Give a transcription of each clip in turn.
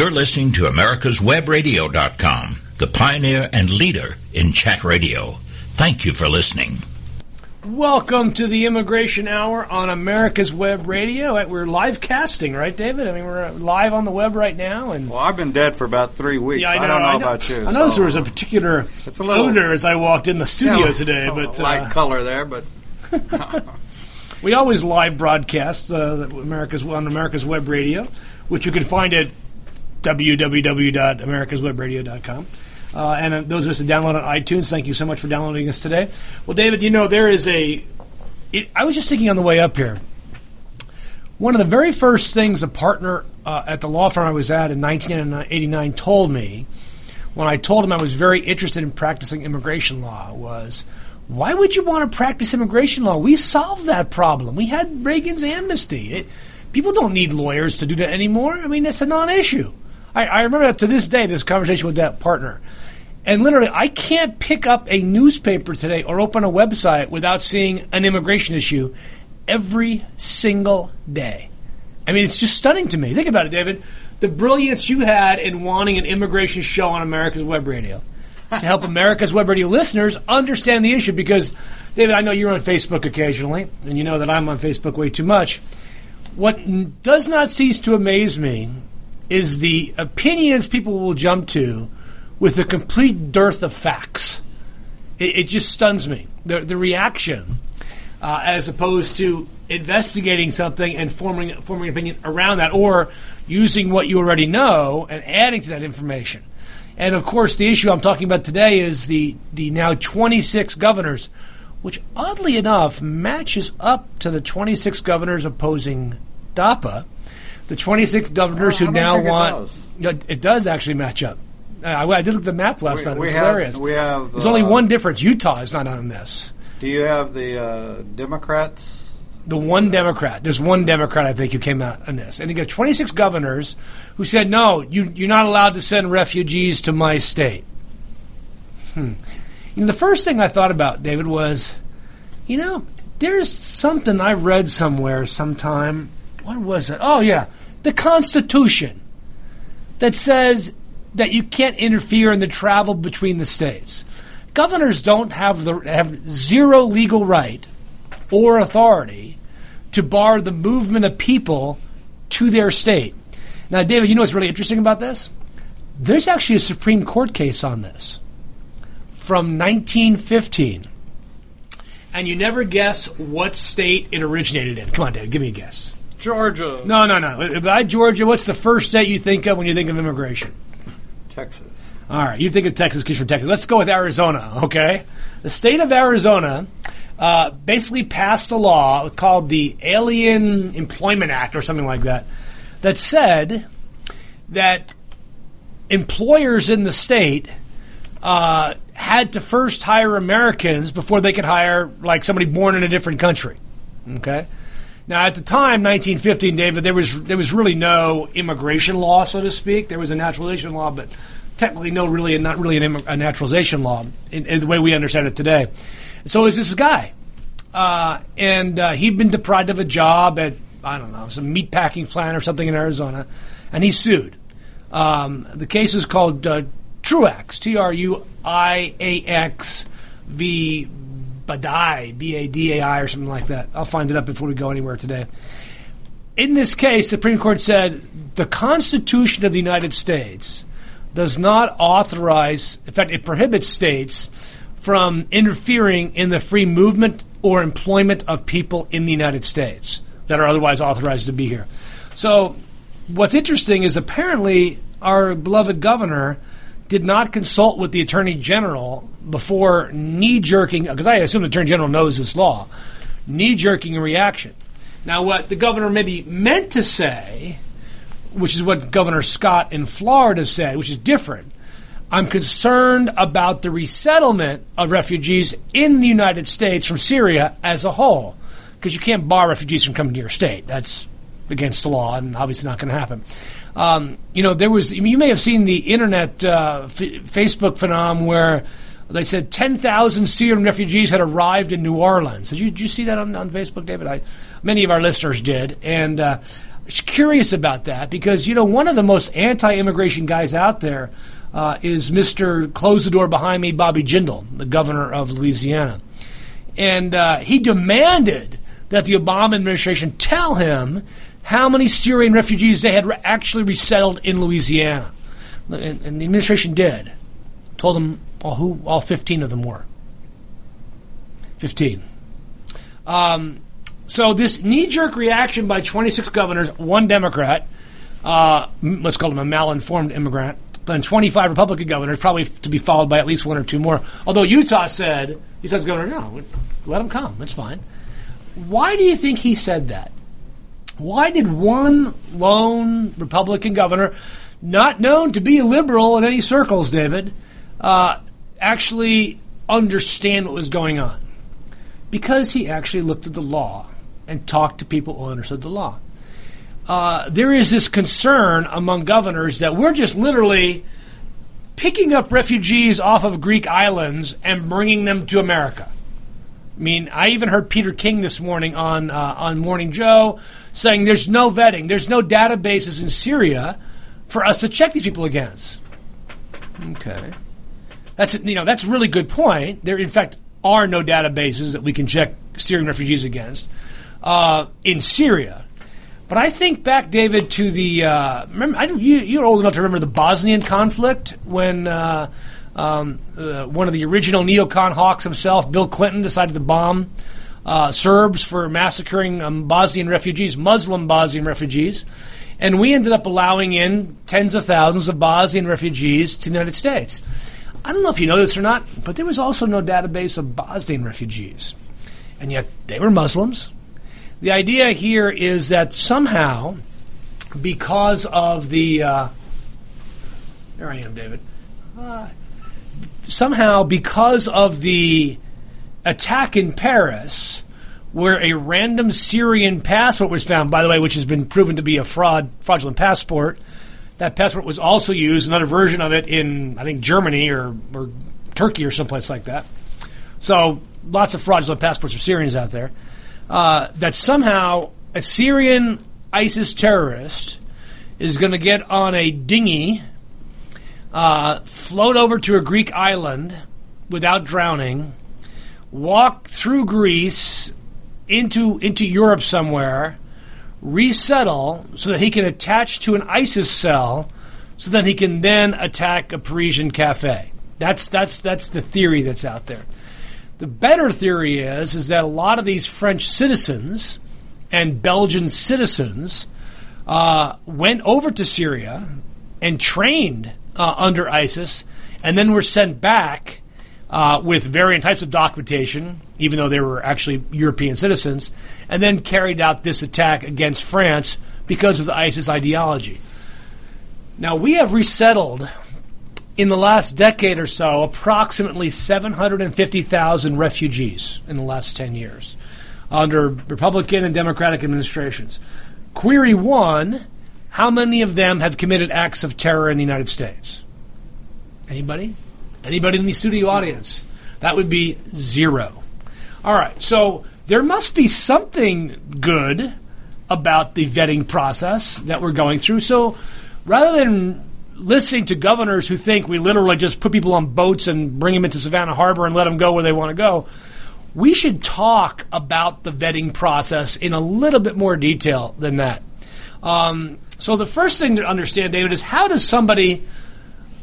You're listening to America'sWebRadio.com, the pioneer and leader in chat radio. Thank you for listening. Welcome to the Immigration Hour on America's Web Radio. Uh, We're live casting, right, David? I mean, we're uh, live on the web right now, and Well, I've been dead for about three weeks. yeah, I, know, don't know, I about you. I noticed so- there was a particular It's a little- odor as I walked in the studio Yeah, today, a but light uh, color there, but we always live broadcast uh, America's on America's Web Radio, which you can find at www.americaswebradio.com. Uh, and uh, those of us that download on iTunes, thank you so much for downloading us today. Well, David, you know there is a. It, I was just thinking on the way up here. One of the very first things a partner uh, at the law firm I was at in 1989 told me, when I told him I was very interested in practicing immigration law, was, "Why would you want to practice immigration law? We solved that problem. We had Reagan's amnesty. It, people don't need lawyers to do that anymore. I mean, it's a non-issue." I, I remember that to this day. This conversation with that partner. And literally, I can't pick up a newspaper today or open a website without seeing an immigration issue every single day. I mean, it's just stunning to me. Think about it, David. The brilliance you had in wanting an immigration show on America's Web Radio to help America's Web Radio listeners understand the issue. Because, David, I know you're on Facebook occasionally, and you know that I'm on Facebook way too much. What does not cease to amaze me is the opinions people will jump to with a complete dearth of facts. It, it just stuns me. The, the reaction, uh, as opposed to investigating something and forming forming an opinion around that, or using what you already know and adding to that information. And of course, the issue I'm talking about today is the the now 26 governors, which oddly enough matches up to the 26 governors opposing DAPA. The 26 governors I who now think it want does. It does actually match up. Uh, I, I did look at the map last We- night. It was have- hilarious. we have, There's only uh, one difference. Utah is not on this. do you have the uh, Democrats? The one Democrat. There's one Democrat I think who came out on this, and you got 26 governors who said, "No, you, you're not allowed to send refugees to my state." Hmm. You know, the first thing I thought about, David, was, you know, there's something I read somewhere sometime. What was it? Oh yeah, the Constitution that says that you can't interfere in the travel between the states. Governors don't have the have zero legal right or authority to bar the movement of people to their state. Now, David, you know what's really interesting about this? There's actually a Supreme Court case on this from 1915. And you never guess what state it originated in. Come on, David, give me a guess. Georgia, No, no, no. By Georgia, what's the first state you think of when you think of immigration? Texas. All right, you think of Texas because you're from Texas. Let's go with Arizona, okay? The state of Arizona uh, basically passed a law called the Alien Employment Act or something like that that said that employers in the state uh, had to first hire Americans before they could hire like somebody born in a different country. Okay. Now, at the time, 1915, David, there was there was really no immigration law, so to speak. There was a naturalization law, but technically, no, really, not really an immi- a naturalization law in, in the way we understand it today. So, is this guy, uh, and uh, he'd been deprived of a job at I don't know some meat packing plant or something in Arizona, and he sued. Um, the case is called uh, Truax, T R U I A X v. Badai, B A D A I, or something like that. I'll find it up before we go anywhere today. In this case, the Supreme Court said the Constitution of the United States does not authorize, in fact, it prohibits states from interfering in the free movement or employment of people in the United States that are otherwise authorized to be here. So, what's interesting is apparently our beloved governor did not consult with the attorney general before knee jerking, because I assume the attorney general knows this law, knee jerking reaction. Now, what the governor maybe meant to say, which is what Governor Scott in Florida said, which is different. I'm concerned about the resettlement of refugees in the United States from Syria as a whole, because you can't bar refugees from coming to your state. That's against the law and obviously not going to happen. Um, you know, there was, you may have seen the internet uh, f- Facebook phenomenon where they said 10,000 Syrian refugees had arrived in New Orleans. Did you, did you see that on, on Facebook, David? I, many of our listeners did. And, uh, curious about that because you know one of the most anti-immigration guys out there uh, is Mr. Close the door behind me, Bobby Jindal, the governor of Louisiana, and uh, he demanded that the Obama administration tell him how many Syrian refugees they had re- actually resettled in Louisiana, and, and the administration did. Told them all who all 15 of them were. 15. Um, so this knee-jerk reaction by 26 governors, one Democrat, uh, let's call him a malinformed immigrant, and 25 Republican governors, probably to be followed by at least one or two more. Although Utah said, Utah's governor, no, let them come, that's fine. Why do you think he said that? Why did one lone Republican governor, not known to be liberal in any circles, David, uh, actually understand what was going on? Because he actually looked at the law and talked to people who understood the law. Uh, there is this concern among governors that we're just literally picking up refugees off of Greek islands and bringing them to America. I mean, I even heard Peter King this morning on uh, on Morning Joe saying there's no vetting, there's no databases in Syria for us to check these people against. Okay, that's you know that's a really good point. There, in fact, are no databases that we can check Syrian refugees against uh, in Syria. But I think back, David, to the uh, remember. I, you, you're old enough to remember the Bosnian conflict when uh, um, uh, one of the original neocon hawks himself, Bill Clinton, decided to bomb uh, Serbs for massacring um, Bosnian refugees, Muslim Bosnian refugees, and we ended up allowing in tens of thousands of Bosnian refugees to the United States. I don't know if you know this or not, but there was also no database of Bosnian refugees, and yet they were Muslims. The idea here is that somehow, because of the. Uh, there I am, David. Uh, somehow, because of the attack in Paris, where a random Syrian passport was found, by the way, which has been proven to be a fraud, fraudulent passport. That passport was also used, another version of it, in I think Germany or, or Turkey or someplace like that. So lots of fraudulent passports for Syrians out there. Uh, that somehow a Syrian ISIS terrorist is going to get on a dinghy, uh, float over to a Greek island without drowning, walk through Greece into into Europe somewhere, resettle so that he can attach to an ISIS cell, so that he can then attack a Parisian cafe. That's that's that's the theory that's out there. The better theory is is that a lot of these French citizens and Belgian citizens uh, went over to Syria and trained uh, under ISIS, and then were sent back uh, with varying types of documentation, even though they were actually European citizens, and then carried out this attack against France because of the ISIS ideology. Now, we have resettled in the last decade or so approximately 750,000 refugees in the last 10 years under Republican and Democratic administrations. Query one how many of them have committed acts of terror in the United States? Anybody? Anybody in the studio audience? That would be zero. All right, so there must be something good about the vetting process that we're going through. So rather than listening to governors who think we literally just put people on boats and bring them into Savannah Harbor and let them go where they want to go, we should talk about the vetting process in a little bit more detail than that. Um, so the first thing to understand, David, is how does somebody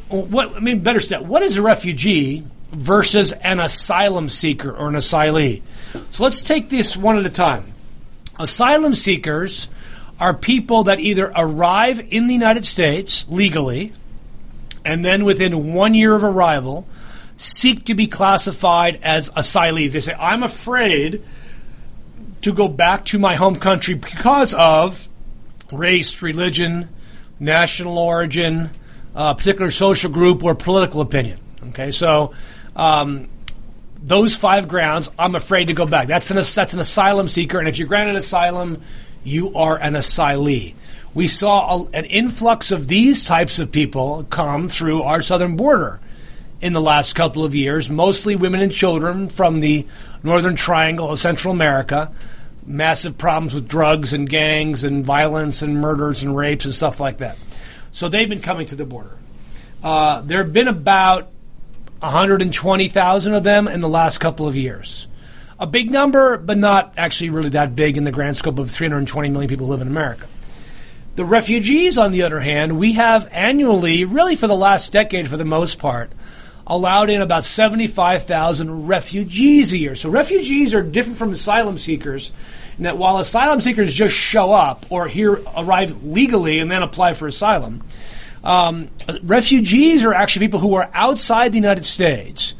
what I mean, better said, what is a refugee versus an asylum seeker or an asylee? So let's take this one at a time. Asylum seekers are people that either arrive in the United States legally, and then within one year of arrival, seek to be classified as asylees. They say, "I'm afraid to go back to my home country because of race, religion, national origin." A particular social group or political opinion. Okay, so um, those five grounds, I'm afraid to go back. That's an that's an asylum seeker, and if you're granted asylum, you are an asylee. We saw a, an influx of these types of people come through our southern border in the last couple of years, mostly women and children from the northern triangle of Central America. massive problems with drugs and gangs and violence and murders and rapes and stuff like that. So they've been coming to the border. Uh, there have been about 120,000 of them in the last couple of years. A big number, but not actually really that big in the grand scope of 320 million people who live in America. The refugees, on the other hand, we have annually, really for the last decade for the most part, allowed in about 75,000 refugees a year. So refugees are different from asylum seekers in that while asylum seekers just show up or here arrive legally and then apply for asylum, um, refugees are actually people who are outside the United States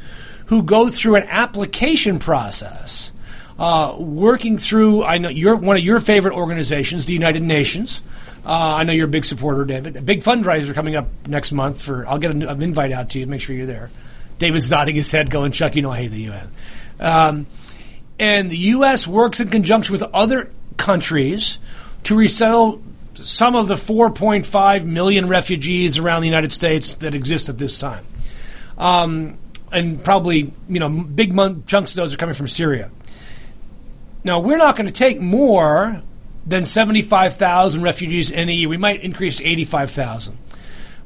who go through an application process, uh, working through. I know your one of your favorite organizations, the United Nations. Uh, I know you're a big supporter, David. A big fundraiser coming up next month for. I'll get an, an invite out to you. Make sure you're there. David's nodding his head, going, "Chuck, you know I hate the UN." Um, and the U.S. works in conjunction with other countries to resettle some of the 4.5 million refugees around the United States that exist at this time. Um, and probably, you know, big chunks of those are coming from Syria. Now, we're not going to take more than 75,000 refugees in a year. We might increase to 85,000.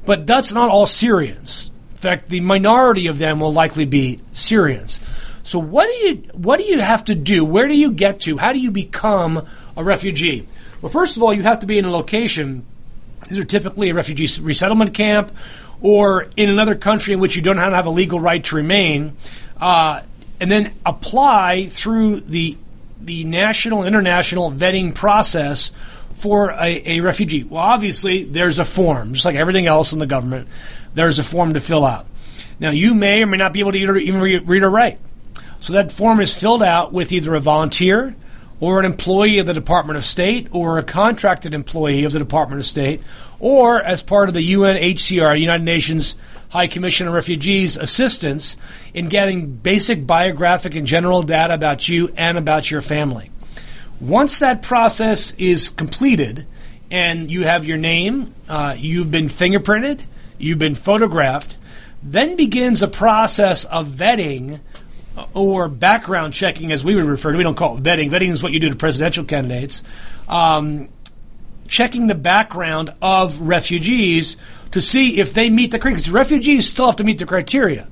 But that's not all Syrians. In fact, the minority of them will likely be Syrians. So what do you what do you have to do? Where do you get to? How do you become a refugee? Well, first of all, you have to be in a location. These are typically a refugee resettlement camp or in another country in which you don't have a legal right to remain, uh, and then apply through the the national international vetting process for a, a, refugee. Well, obviously, there's a form, just like everything else in the government. There's a form to fill out. Now, you may or may not be able to even read or write. So that form is filled out with either a volunteer or an employee of the Department of State or a contracted employee of the Department of State or as part of the UNHCR, United Nations High Commission on Refugees, assistance in getting basic biographic and general data about you and about your family. Once that process is completed and you have your name, uh, you've been fingerprinted, you've been photographed, then begins a process of vetting or background checking, as we would refer to. We don't call it vetting. Vetting is what you do to presidential candidates. Um, checking the background of refugees to see if they meet the criteria. Because refugees still have to meet the criteria.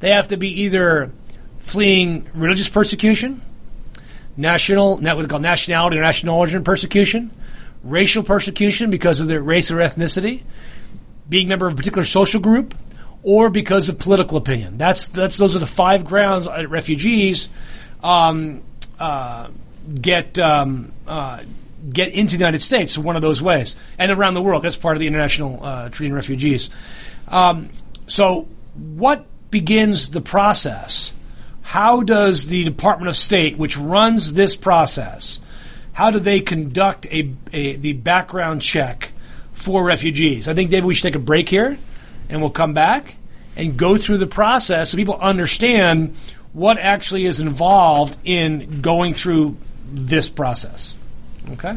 They have to be either fleeing religious persecution, national, what we call nationality or national origin persecution, racial persecution because of their race or ethnicity, being a member of a particular social group, or because of political opinion. That's that's those are the five grounds that refugees um, uh, get um, uh, get into the United States. One of those ways, and around the world. That's part of the international uh, treating refugees. Um, so, what begins the process? How does the Department of State, which runs this process, how do they conduct a, a the background check for refugees? I think, David, we should take a break here and we'll come back and go through the process so people understand what actually is involved in going through this process. Okay?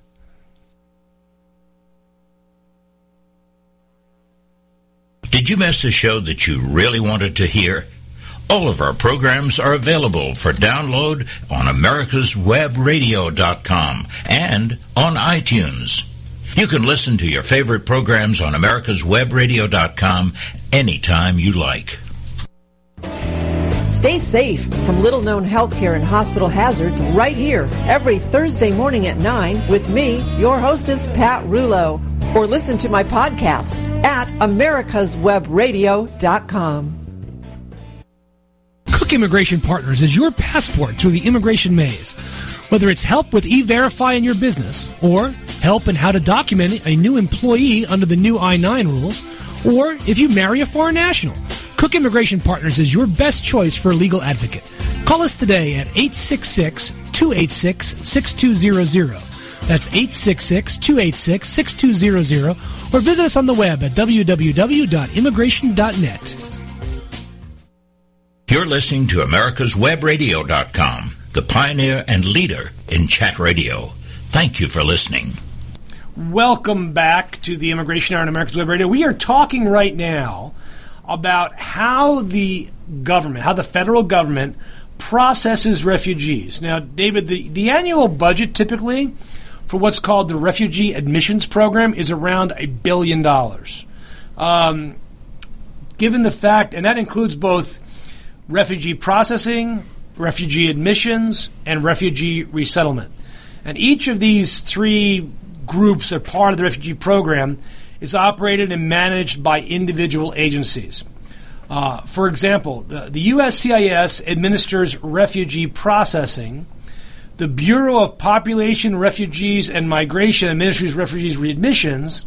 Did you miss a show that you really wanted to hear? All of our programs are available for download on americaswebradio.com and on iTunes. You can listen to your favorite programs on americaswebradio.com anytime you like. Stay safe from little known healthcare and hospital hazards right here every Thursday morning at 9 with me, your hostess, Pat Rulo. Or listen to my podcasts at americaswebradio.com. Cook Immigration Partners is your passport through the immigration maze. Whether it's help with e-verify in your business, or help in how to document a new employee under the new I-9 rules, or if you marry a foreign national, Cook Immigration Partners is your best choice for a legal advocate. Call us today at 866-286-6200. That's 866-286-6200 or visit us on the web at www.immigration.net. You're listening to America'sWebRadio.com, the pioneer and leader in chat radio. Thank you for listening. Welcome back to the Immigration Hour on America's Web Radio. We are talking right now about how the government, how the federal government processes refugees. Now, David, the, the annual budget typically for what's called the Refugee Admissions Program is around a billion dollars. Um, given the fact, and that includes both refugee processing, refugee admissions, and refugee resettlement. And each of these three groups are part of the refugee program is operated and managed by individual agencies. Uh, for example, the, the USCIS administers refugee processing. The Bureau of Population, Refugees, and Migration administers refugees readmissions,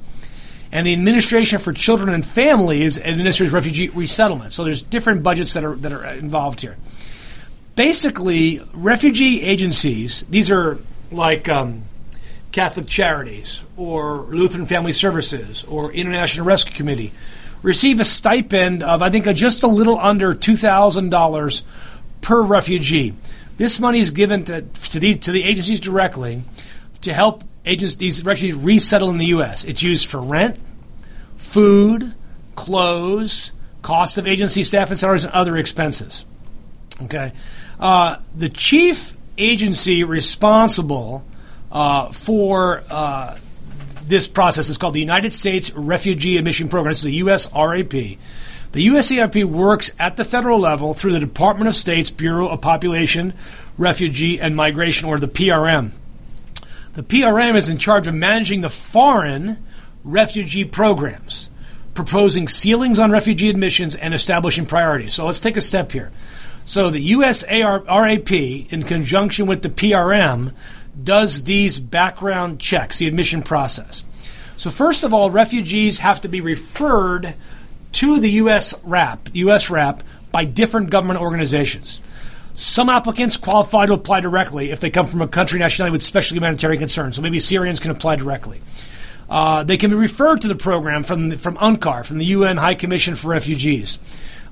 and the Administration for Children and Families administers refugee resettlement. So there's different budgets that are that are involved here. Basically, refugee agencies these are like um, Catholic Charities or Lutheran Family Services or International Rescue Committee receive a stipend of I think just a little under two thousand dollars per refugee. This money is given to to the, to the agencies directly to help agents these refugees resettle in the U.S. It's used for rent, food, clothes, cost of agency staff and salaries, and other expenses. Okay, uh, the chief agency responsible uh, for uh, this process is called the United States Refugee Admission Program. This is the USRAP. The USCIP works at the federal level through the Department of State's Bureau of Population, Refugee, and Migration, or the PRM. The PRM is in charge of managing the foreign refugee programs, proposing ceilings on refugee admissions, and establishing priorities. So let's take a step here. So the USRAP, in conjunction with the PRM, does these background checks, the admission process. So first of all, refugees have to be referred to the U.S. RAP, U.S. RAP, by different government organizations. Some applicants qualify to apply directly if they come from a country nationality with special humanitarian concerns. So maybe Syrians can apply directly. Uh, they can be referred to the program from from UNCAR, from the UN High Commission for Refugees.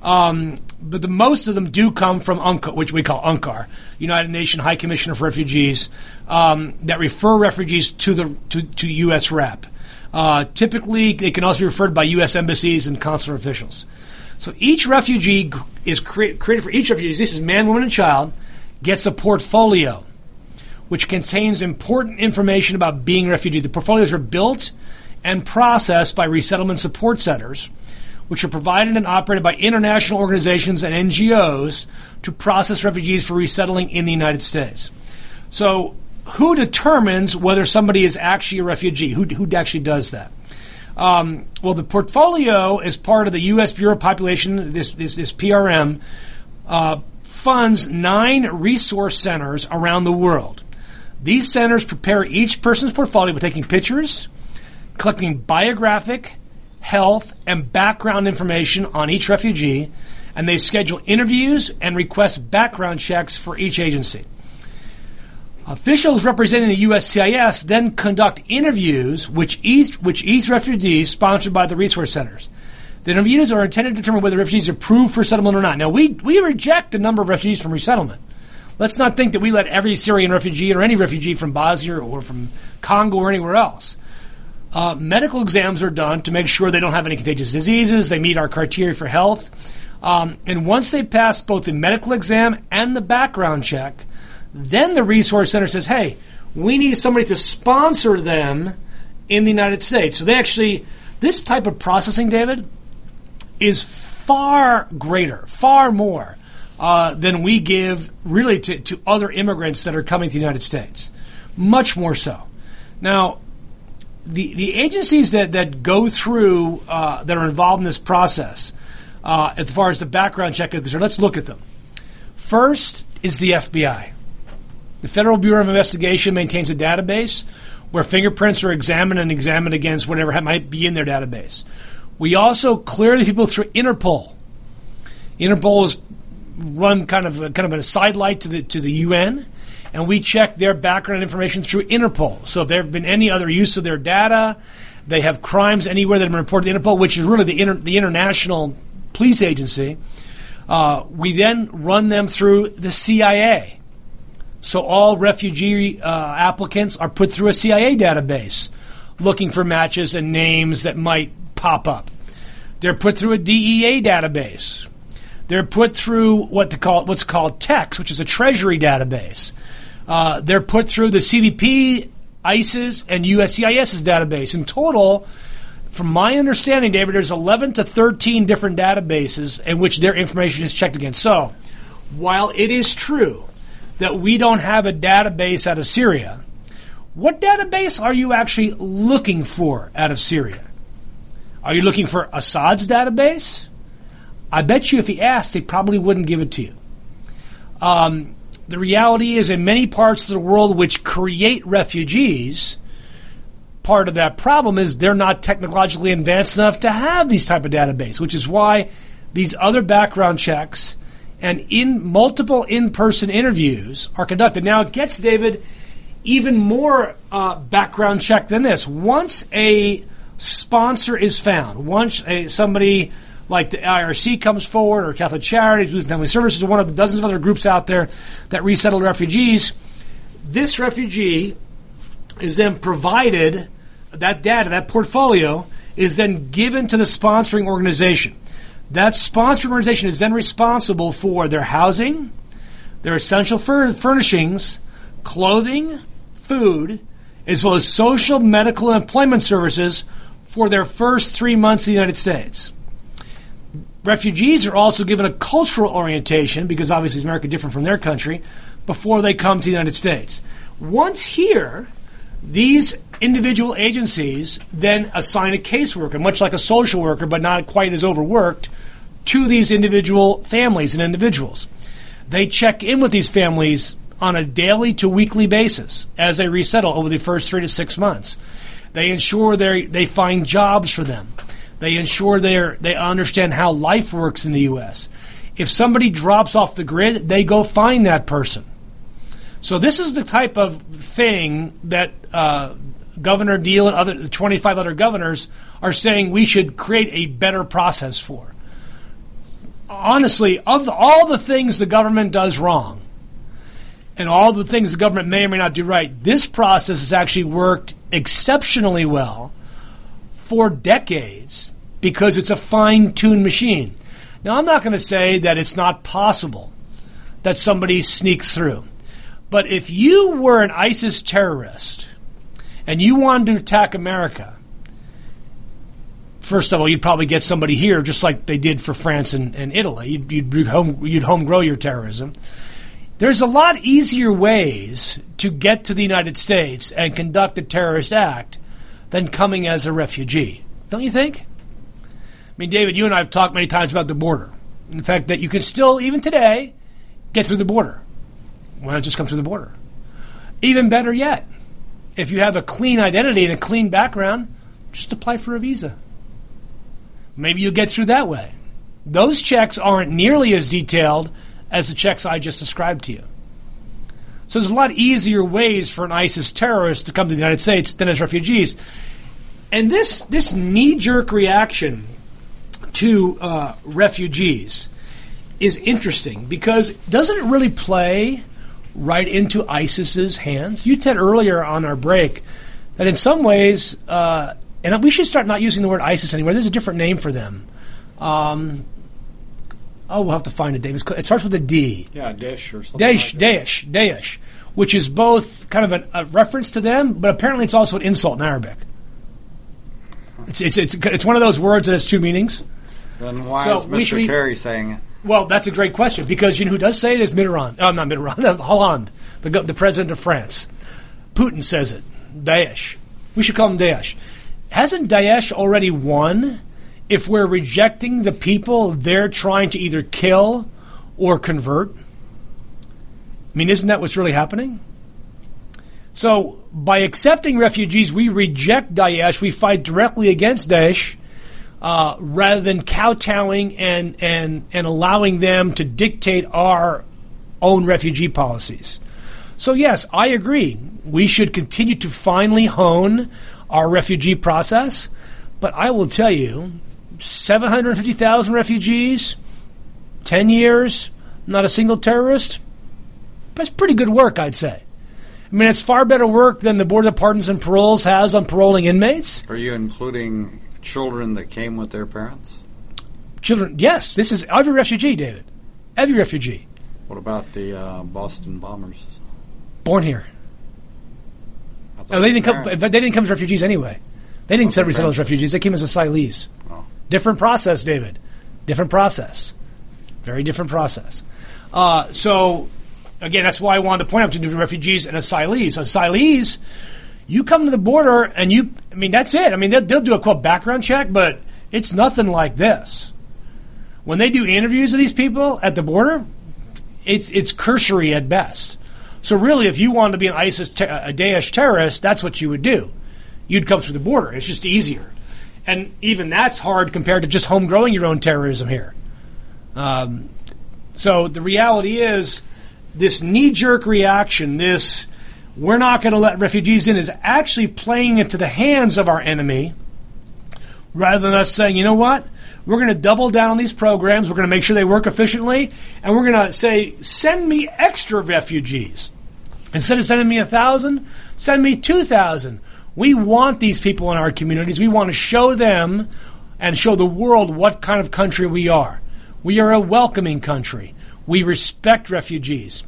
Um, but the most of them do come from UNCAR, which we call UNCAR, United Nations High Commissioner for Refugees, um, that refer refugees to the to, to U.S. RAP. Uh, typically, they can also be referred by U.S. embassies and consular officials. So each refugee is cre- created for each refugee. This is man, woman, and child gets a portfolio, which contains important information about being refugee. The portfolios are built and processed by resettlement support centers, which are provided and operated by international organizations and NGOs to process refugees for resettling in the United States. So who determines whether somebody is actually a refugee? Who, who actually does that? Um, well, the portfolio is part of the U.S. Bureau of Population, this, this, this PRM, uh, funds nine resource centers around the world. These centers prepare each person's portfolio by taking pictures, collecting biographic, health, and background information on each refugee, and they schedule interviews and request background checks for each agency. Officials representing the USCIS then conduct interviews which each, which each refugee sponsored by the resource centers. The interviews are intended to determine whether refugees are approved for settlement or not. Now, we, we reject a number of refugees from resettlement. Let's not think that we let every Syrian refugee or any refugee from Bosnia or from Congo or anywhere else. Uh, medical exams are done to make sure they don't have any contagious diseases, they meet our criteria for health. Um, and once they pass both the medical exam and the background check, then the resource center says, hey, we need somebody to sponsor them in the United States. So they actually, this type of processing, David, is far greater, far more uh, than we give really to, to other immigrants that are coming to the United States. Much more so. Now, the, the agencies that, that go through, uh, that are involved in this process, uh, as far as the background check concerned, let's look at them. First is the FBI. The Federal Bureau of Investigation maintains a database where fingerprints are examined and examined against whatever might be in their database. We also clear the people through Interpol. Interpol is run kind of a, kind of a sidelight to the to the UN, and we check their background information through Interpol. So if there have been any other use of their data, they have crimes anywhere that have been reported to Interpol, which is really the, inter- the international police agency. Uh, we then run them through the CIA. So all refugee uh, applicants are put through a CIA database looking for matches and names that might pop up. They're put through a DEA database. They're put through what to call what's called TECS, which is a Treasury database. Uh, they're put through the CBP, ICE's, and USCIS's database. In total, from my understanding, David, there's 11 to 13 different databases in which their information is checked against. So, while it is true that we don't have a database out of Syria, what database are you actually looking for out of Syria? Are you looking for Assad's database? I bet you if he asked, they probably wouldn't give it to you. Um, the reality is, in many parts of the world which create refugees, part of that problem is they're not technologically advanced enough to have these type of database, which is why these other background checks and in multiple in-person interviews are conducted. Now it gets David even more uh, background check than this. Once a sponsor is found, once a, somebody like the IRC comes forward, or Catholic Charities, Youth Family Services, or one of the dozens of other groups out there that resettle refugees, this refugee is then provided that data, that portfolio is then given to the sponsoring organization. That sponsoring organization is then responsible for their housing, their essential fur- furnishings, clothing, food, as well as social, medical, and employment services for their first three months in the United States. Refugees are also given a cultural orientation, because obviously is America different from their country, before they come to the United States. Once here, these individual agencies then assign a caseworker, much like a social worker, but not quite as overworked, to these individual families and individuals. They check in with these families on a daily to weekly basis as they resettle over the first three to six months. They ensure they they find jobs for them. They ensure they they understand how life works in the U.S. If somebody drops off the grid, they go find that person. So this is the type of thing that uh, Governor Deal and other 25 other governors are saying we should create a better process for. Honestly, of the, all the things the government does wrong, and all the things the government may or may not do right, this process has actually worked exceptionally well for decades because it's a fine tuned machine. Now, I'm not going to say that it's not possible that somebody sneaks through. But if you were an ISIS terrorist and you wanted to attack America, first of all, you'd probably get somebody here, just like they did for France and, and Italy. You'd, you'd, home, you'd home grow your terrorism. There's a lot easier ways to get to the United States and conduct a terrorist act than coming as a refugee. Don't you think? I mean, David, you and I have talked many times about the border. In fact, that you can still, even today, get through the border. Why not just come through the border? Even better yet, if you have a clean identity and a clean background, just apply for a visa. Maybe you'll get through that way. Those checks aren't nearly as detailed as the checks I just described to you. So there's a lot easier ways for an ISIS terrorist to come to the United States than as refugees. And this this knee jerk reaction to uh, refugees is interesting because doesn't it really play right into ISIS's hands? You said earlier on our break that in some ways, uh, and we should start not using the word ISIS anymore. There's a different name for them. Um, oh, we'll have to find it, David. It starts with a D. Yeah, Dish or something. Daesh, like. Daesh, Daesh, which is both kind of an, a reference to them, but apparently it's also an insult in Arabic. It's, it's, it's, it's one of those words that has two meanings. Then why So is should be- Mr. Kerry saying it? Well, that's a great question because you know who does say it is Mitterrand. Oh, not Mitterrand, Hollande, the, the president of France. Putin says it. Daesh. We should call him Daesh. Hasn't Daesh already won if we're rejecting the people they're trying to either kill or convert? I mean, isn't that what's really happening? So, by accepting refugees, we reject Daesh. We fight directly against Daesh uh, rather than kowtowing and, and, and allowing them to dictate our own refugee policies. So, yes, I agree. We should continue to finely hone our refugee process. But I will tell you 750,000 refugees, 10 years, not a single terrorist. That's pretty good work, I'd say. I mean, it's far better work than the Board of Pardons and Paroles has on paroling inmates. Are you including children that came with their parents? Children, yes, this is every refugee, David. Every refugee. What about the uh, Boston bombers? Born here. No, they didn't come. They didn't come as refugees anyway. They didn't the resettle as refugees. They came as asylees. Oh. Different process, David. Different process. Very different process. Uh, so, again, that's why I wanted to point out to the refugees and asylees. Asylees, you come to the border and you, I mean, that's it. I mean, they'll, they'll do a quote background check, but it's nothing like this. When they do interviews of these people at the border, it's it's cursory at best. So really, if you wanted to be an ISIS, te- a Daesh terrorist, that's what you would do. You'd come through the border. It's just easier, and even that's hard compared to just home growing your own terrorism here. Um, so the reality is, this knee jerk reaction, this we're not going to let refugees in, is actually playing into the hands of our enemy rather than us saying, you know what, we're going to double down on these programs, we're going to make sure they work efficiently, and we're going to say, send me extra refugees. Instead of sending me a thousand, send me two thousand. We want these people in our communities. We want to show them and show the world what kind of country we are. We are a welcoming country. We respect refugees.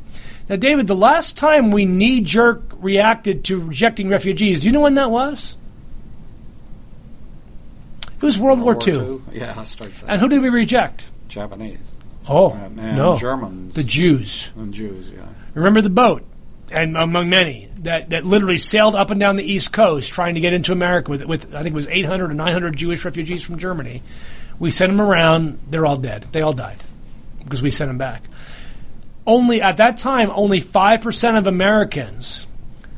Now, David, the last time we knee jerk reacted to rejecting refugees, do you know when that was? It was World, War, II. II? Yeah, starts. And who did we reject? Japanese. Oh, uh, and no. Germans. The Jews. and Jews, yeah. Remember the boat, and among many that, that literally sailed up and down the East Coast trying to get into America with, with I think it was 800 or 900 Jewish refugees from Germany. We sent them around; they're all dead. They all died because we sent them back. Only at that time, only five percent of Americans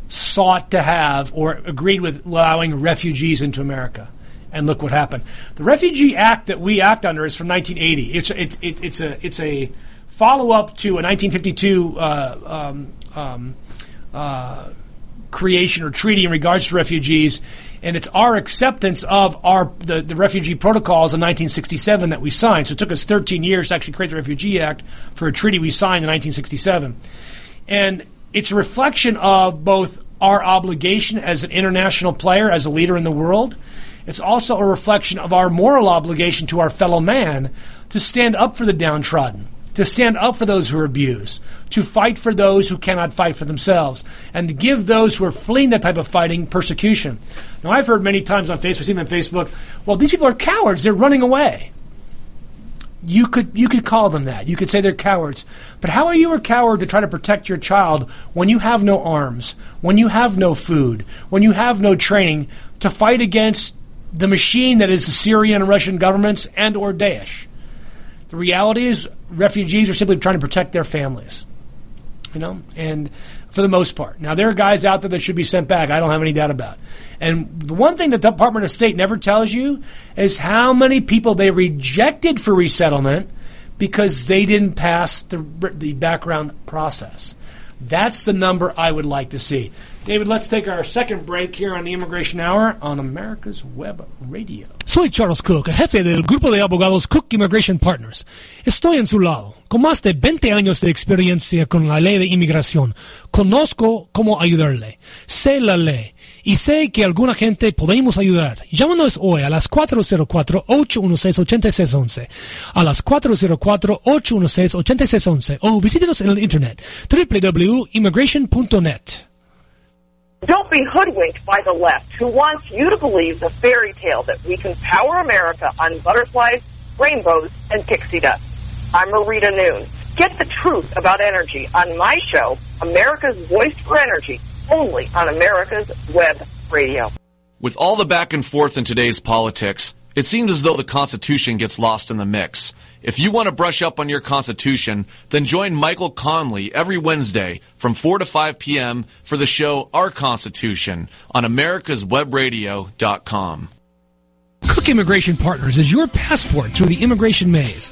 sought to have or agreed with allowing refugees into America. And look what happened. The Refugee Act that we act under is from 1980. It's it's it's, a it's a follow up to a 1952 uh, um, um, uh, creation or treaty in regards to refugees, and it's our acceptance of our the, the refugee protocols in 1967 that we signed. So it took us 13 years to actually create the Refugee Act for a treaty we signed in 1967, and it's a reflection of both our obligation as an international player, as a leader in the world. It's also a reflection of our moral obligation to our fellow man to stand up for the downtrodden, to stand up for those who are abused, to fight for those who cannot fight for themselves, and to give those who are fleeing that type of fighting persecution. Now, I've heard many times on Facebook, even on Facebook, well, these people are cowards, they're running away. You could you could call them that. You could say they're cowards. But how are you a coward to try to protect your child when you have no arms, when you have no food, when you have no training to fight against the machine that is the Syrian and Russian governments and or Daesh? The reality is refugees are simply trying to protect their families. You know, and for the most part. Now there are guys out there that should be sent back. I don't have any doubt about. And the one thing that the Department of State never tells you is how many people they rejected for resettlement because they didn't pass the the background process. That's the number I would like to see. David, let's take our second break here on the Immigration Hour on America's Web Radio. Soy Charles Cook, jefe del grupo de abogados Cook Immigration Partners. Estoy en su lado. Con más de 20 años de experiencia con la ley de inmigración, conozco cómo ayudarle. Sé la ley y sé que alguna gente podemos ayudar. Llámanos hoy a las 404-816-8611, a las 404-816-8611 o visítenos en el internet www.immigration.net. Don't be hoodwinked by the left, who wants you to believe the fairy tale that we can power America on butterflies, rainbows, and pixie dust. I'm Marita Noon. Get the truth about energy on my show, America's Voice for Energy, only on America's Web Radio. With all the back and forth in today's politics, it seems as though the Constitution gets lost in the mix. If you want to brush up on your Constitution, then join Michael Conley every Wednesday from 4 to 5 p.m. for the show Our Constitution on americaswebradio.com. Cook Immigration Partners is your passport through the immigration maze.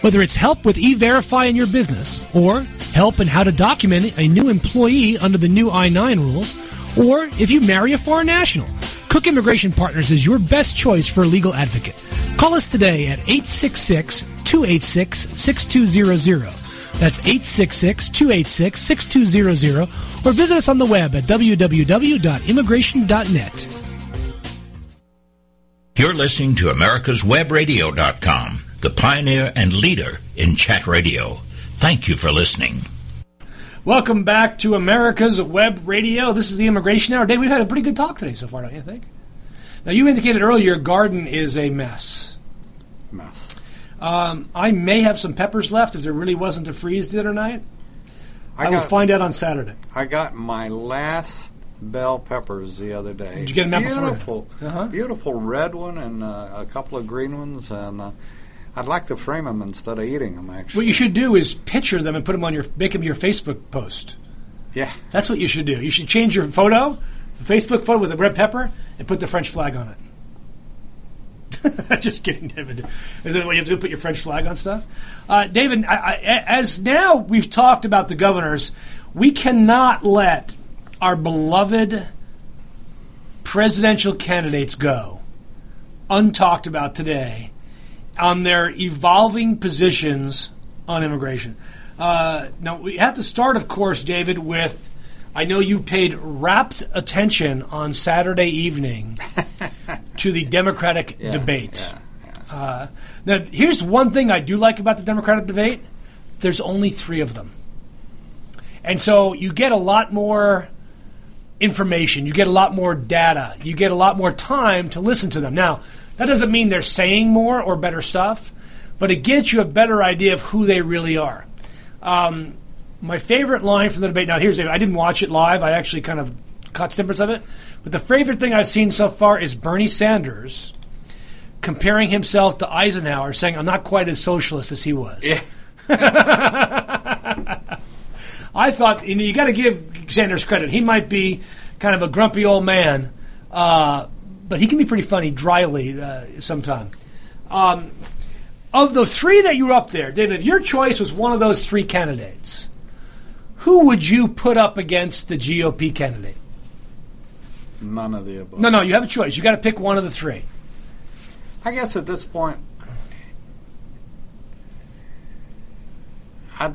Whether it's help with e-verify in your business or help in how to document a new employee under the new I-9 rules, or if you marry a foreign national. Cook Immigration Partners is your best choice for a legal advocate. Call us today at 866-286-6200. That's 866-286-6200 or visit us on the web at www.immigration.net. You're listening to America's America'sWebRadio.com, the pioneer and leader in chat radio. Thank you for listening. Welcome back to America's Web Radio. This is the Immigration Hour. Dave, we've had a pretty good talk today so far, don't you think? Now, you indicated earlier your garden is a mess. Mess. Um, I may have some peppers left if there really wasn't a freeze the other night. I, I will find out on Saturday. I got my last bell peppers the other day. Did you get them out beautiful, Uh-huh. beautiful red one and uh, a couple of green ones, and uh, I'd like to frame them instead of eating them. Actually, What you should do is picture them and put them on your make them your Facebook post. yeah, That's what you should do. You should change your photo, the Facebook photo with a red pepper, and put the French flag on it. Just kidding, David. Is that what you have to do? Put your French flag on stuff? Uh, David, I, I, as now we've talked about the governors, we cannot let our beloved presidential candidates go untalked about today on their evolving positions on immigration. Uh, now, we have to start, of course, David, with I know you paid rapt attention on Saturday evening to the Democratic yeah, debate. yeah. Uh, now, here's one thing I do like about the Democratic debate there's only three of them. And so you get a lot more information, you get a lot more data, you get a lot more time to listen to them. Now, that doesn't mean they're saying more or better stuff, but it gets you a better idea of who they really are. Um, my favorite line from the debate. Now, here's I didn't watch it live. I actually kind of caught snippets of it. But the favorite thing I've seen so far is Bernie Sanders comparing himself to Eisenhower, saying, "I'm not quite as socialist as he was." Yeah. I thought you, know, you got to give Sanders credit. He might be kind of a grumpy old man, uh, but he can be pretty funny dryly uh, sometime. Um, of the three that you were up there, David, if your choice was one of those three candidates, who would you put up against the GOP candidate? none of the above. No, no, you have a choice. You got to pick one of the three. I guess at this point, I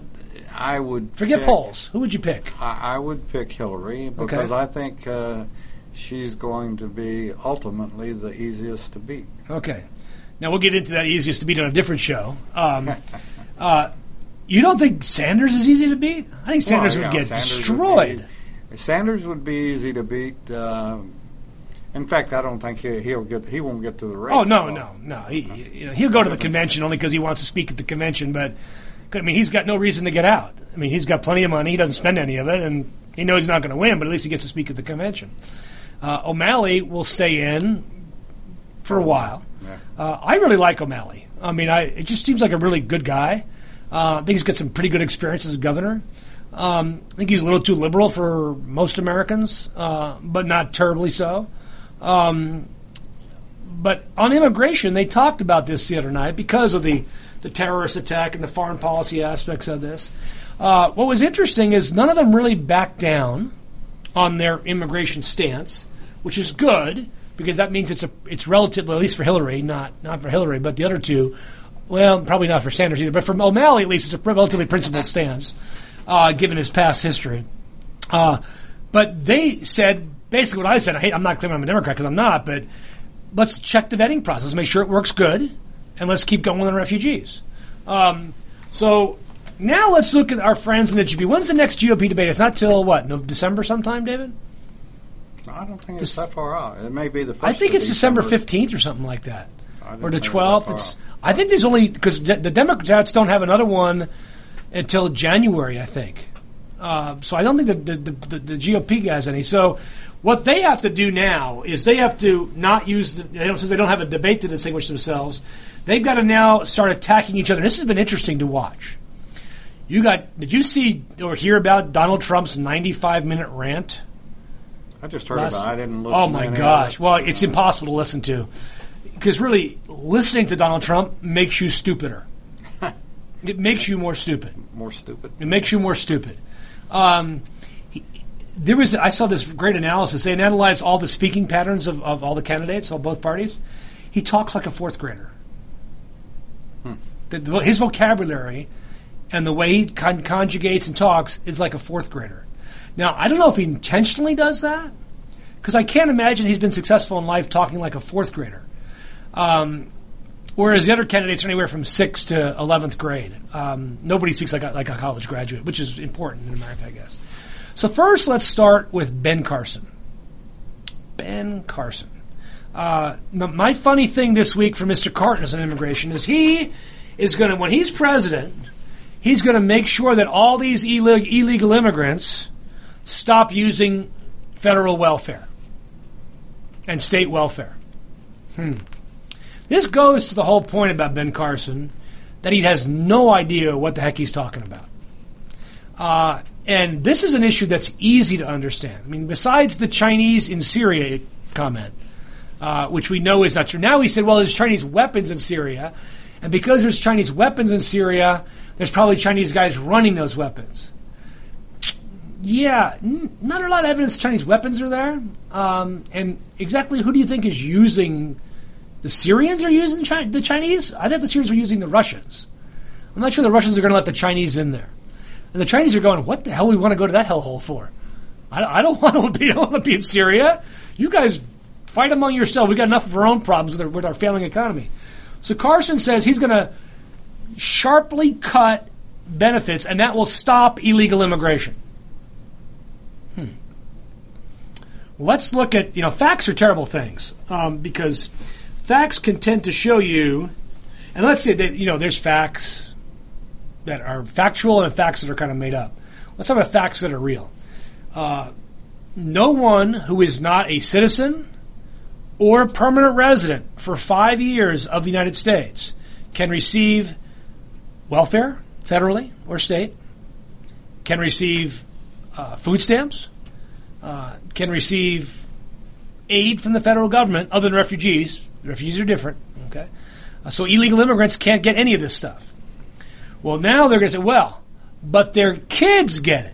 I would Forget pick- polls. Who would you pick? I, I would pick Hillary because I think uh, she's going to be ultimately the easiest to beat. Okay. Now we'll get into that easiest to beat on a different show. Um, uh, you don't think Sanders is easy to beat? I think Sanders Well, would get Sanders would destroyed. be- Sanders would be easy to beat. Uh, in fact, I don't think he, he'll get. He won't get to the race. oh no, so- no, no. He, he- you know, he'll go to the convention only because he wants to speak at the convention. But I mean, he's got no reason to get out. I mean, he's got plenty of money. He doesn't spend any of it, and he knows he's not going to win. But at least he gets to speak at the convention. Uh, O'Malley will stay in for a while. Yeah. Uh, I really like O'Malley. I mean, I it just seems like a really good guy. Uh, I think he's got some pretty good experience as a governor. Um, I think he's a little too liberal for most Americans, uh, but not terribly so. Um, but on immigration, they talked about this the other night because of the, the terrorist attack and the foreign policy aspects of this. Uh, what was interesting is none of them really backed down on their immigration stance, which is good because that means it's a it's relative, well, at least for Hillary, not not for Hillary, but the other two, well, probably not for Sanders either, but for O'Malley at least, it's a relatively principled stance, uh, given his past history. Uh, but they said basically what I said. Hey, I'm not claiming I'm a Democrat because I'm not, but let's check the vetting process, make sure it works good, and let's keep going on the refugees. Um, so now let's look at our friends in the GOP. When's the next GOP debate? It's not till what? No, December sometime, David. I don't think it's that far out. It may be the. First I think it's December fifteenth or something like that, or the think it was that twelfth. It's. I think there's only because the, the Democrats don't have another one until January. I think. Uh, so I don't think the, the, the, the GOP has any. So what they have to do now is they have to not use the, they since they don't have a debate to distinguish themselves. They've got to now start attacking each other. This has been interesting to watch. You got? Did you see or hear about Donald Trump's 95 minute rant? I just heard last- about. it. I didn't listen. Oh to my gosh! Well, it's impossible to listen to because really listening to Donald Trump makes you stupider. It makes you more stupid. More stupid. It makes you more stupid. Um, he, there was I saw this great analysis. They analyzed all the speaking patterns of, of all the candidates, of both parties. He talks like a fourth grader. Hmm. The, the, his vocabulary and the way he con- conjugates and talks is like a fourth grader. Now I don't know if he intentionally does that because I can't imagine he's been successful in life talking like a fourth grader. Um, whereas the other candidates are anywhere from sixth to eleventh grade. Um, nobody speaks like a, like a college graduate, which is important in America, I guess. So first, let's start with Ben Carson. Ben Carson. Uh, my funny thing this week for Mr. Carson on immigration is he is going to, when he's president, he's going to make sure that all these illegal immigrants stop using federal welfare and state welfare. Hmm. This goes to the whole point about Ben Carson that he has no idea what the heck he's talking about. Uh, and this is an issue that's easy to understand. I mean, besides the Chinese in Syria comment, uh, which we know is not true. Now he said, well, there's Chinese weapons in Syria, and because there's Chinese weapons in Syria, there's probably Chinese guys running those weapons. Yeah, n- not a lot of evidence Chinese weapons are there. Um, and exactly who do you think is using the Syrians are using Chi- the Chinese? I think the Syrians are using the Russians. I'm not sure the Russians are going to let the Chinese in there. And the Chinese are going, what the hell we want to go to that hellhole for? I, I don't want to be, I don't want to be in Syria. You guys fight among yourselves. We got enough of our own problems with our, with our failing economy. So Carson says he's going to sharply cut benefits, and that will stop illegal immigration. Hmm. Let's look at you know facts are terrible things um, because facts can tend to show you, and let's say that you know there's facts that are factual and facts that are kind of made up. Let's talk about facts that are real. Uh, no one who is not a citizen or permanent resident for five years of the United States can receive welfare, federally or state, can receive uh, food stamps, uh, can receive aid from the federal government other than refugees. Refugees are different, okay? Uh, so illegal immigrants can't get any of this stuff. Well, now they're going to say, well, but their kids get it.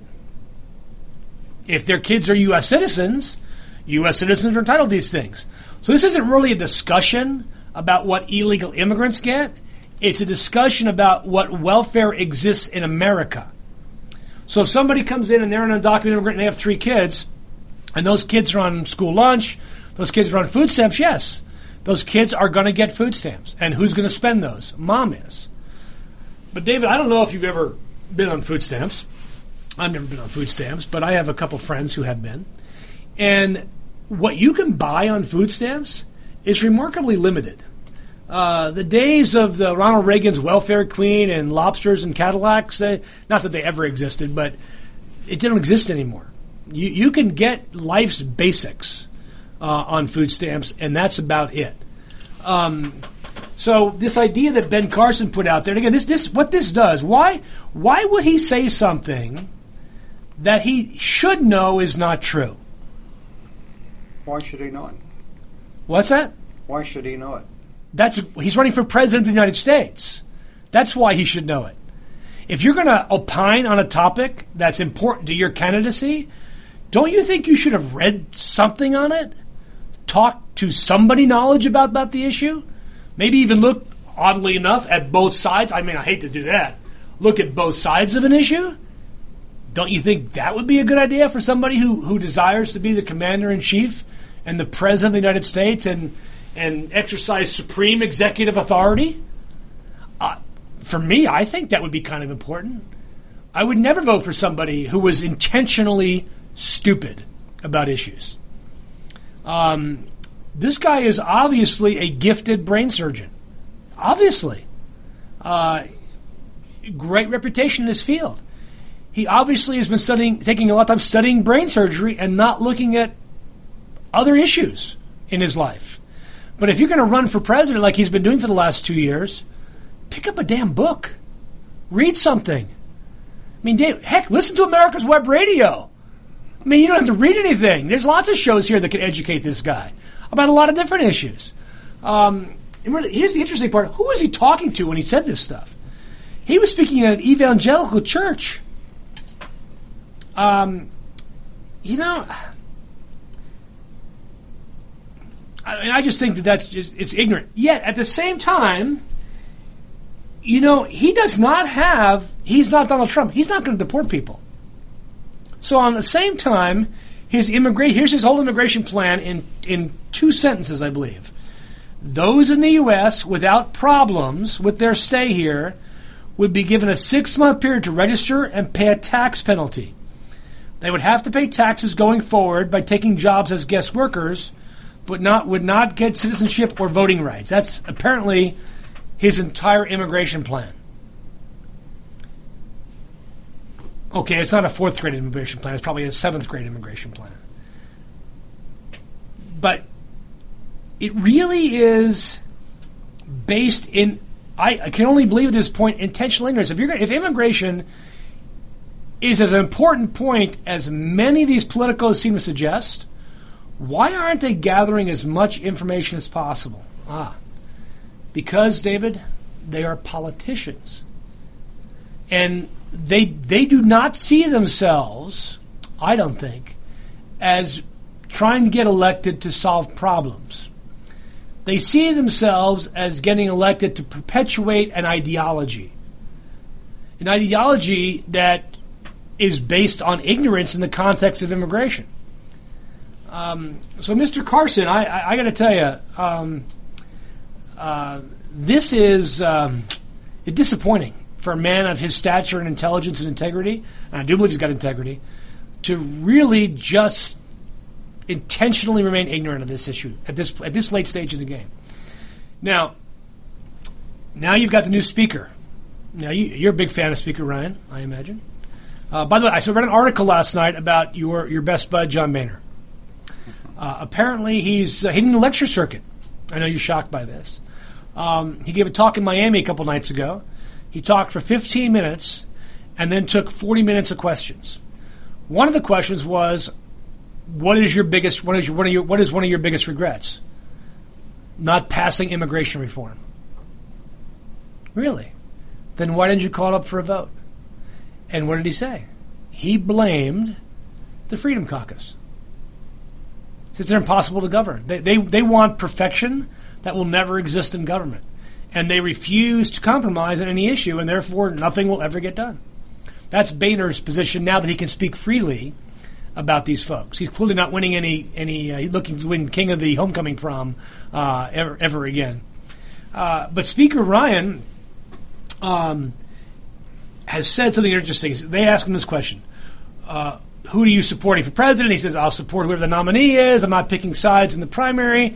If their kids are U.S. citizens, U.S. citizens are entitled to these things. So this isn't really a discussion about what illegal immigrants get. It's a discussion about what welfare exists in America. So if somebody comes in and they're an undocumented immigrant and they have three kids, and those kids are on school lunch, those kids are on food stamps, yes, those kids are going to get food stamps. And who's going to spend those? Mom is. But David, I don't know if you've ever been on food stamps. I've never been on food stamps, but I have a couple friends who have been. And what you can buy on food stamps is remarkably limited. Uh, the days of the Ronald Reagan's welfare queen and lobsters and Cadillacs, they, not that they ever existed, but it didn't exist anymore. You, you can get life's basics uh, on food stamps, and that's about it. Um, so this idea that Ben Carson put out there, and again, this this what this does. Why why would he say something that he should know is not true? Why should he know it? What's that? Why should he know it? That's he's running for president of the United States. That's why he should know it. If you're going to opine on a topic that's important to your candidacy, don't you think you should have read something on it? Talk to somebody knowledge about, about the issue? Maybe even look, oddly enough, at both sides. I mean, I hate to do that. Look at both sides of an issue? Don't you think that would be a good idea for somebody who, who desires to be the commander in chief and the president of the United States and and exercise supreme executive authority? Uh, for me, I think that would be kind of important. I would never vote for somebody who was intentionally stupid about issues. Um, this guy is obviously a gifted brain surgeon. Obviously. Uh, great reputation in his field. He obviously has been studying, taking a lot of time studying brain surgery and not looking at other issues in his life. But if you're going to run for president like he's been doing for the last two years, pick up a damn book. Read something. I mean, Dave, heck, listen to America's Web Radio. I mean, you don't have to read anything. There's lots of shows here that can educate this guy about a lot of different issues. Um, really, here's the interesting part: who was he talking to when he said this stuff? He was speaking at an evangelical church. Um, you know, I, mean, I just think that that's just it's ignorant. Yet at the same time, you know, he does not have. He's not Donald Trump. He's not going to deport people. So on the same time, his immigration here's his whole immigration plan in in two sentences, I believe. Those in the U.S. without problems with their stay here would be given a six month period to register and pay a tax penalty. They would have to pay taxes going forward by taking jobs as guest workers, but not would not get citizenship or voting rights. That's apparently his entire immigration plan. Okay, it's not a fourth grade immigration plan, it's probably a seventh grade immigration plan. But it really is based in I, I can only believe at this point intentional ignorance. If you're if immigration is as important point as many of these politicos seem to suggest, why aren't they gathering as much information as possible? Ah, because David, they are politicians, and they they do not see themselves, I don't think, as trying to get elected to solve problems. They see themselves as getting elected to perpetuate an ideology. An ideology that is based on ignorance in the context of immigration. Um, so, Mr. Carson, I, I, I got to tell you, um, uh, this is um, disappointing for a man of his stature and intelligence and integrity, and I do believe he's got integrity, to really just intentionally remain ignorant of this issue at this at this late stage of the game. Now, now you've got the new speaker. Now you, are a big fan of Speaker Ryan, I imagine. Uh, by the way, I read an article last night about your your best bud John Boehner. Uh, apparently, he's uh, hitting the lecture circuit. I know you're shocked by this. Um, he gave a talk in Miami a couple nights ago. He talked for 15 minutes and then took 40 minutes of questions. One of the questions was, what is your biggest what is your, what, your, what is one of your biggest regrets? Not passing immigration reform. Really? Then why didn't you call up for a vote? And what did he say? He blamed the Freedom Caucus. Says they're impossible to govern. They, they, they want perfection that will never exist in government. And they refuse to compromise on any issue, and therefore nothing will ever get done. That's Boehner's position now that he can speak freely about these folks. He's clearly not winning any any. Uh, looking to win king of the homecoming prom uh, ever ever again. Uh, but Speaker Ryan um, has said something interesting. They ask him this question: uh, Who are you supporting for president? He says, "I'll support whoever the nominee is. I'm not picking sides in the primary."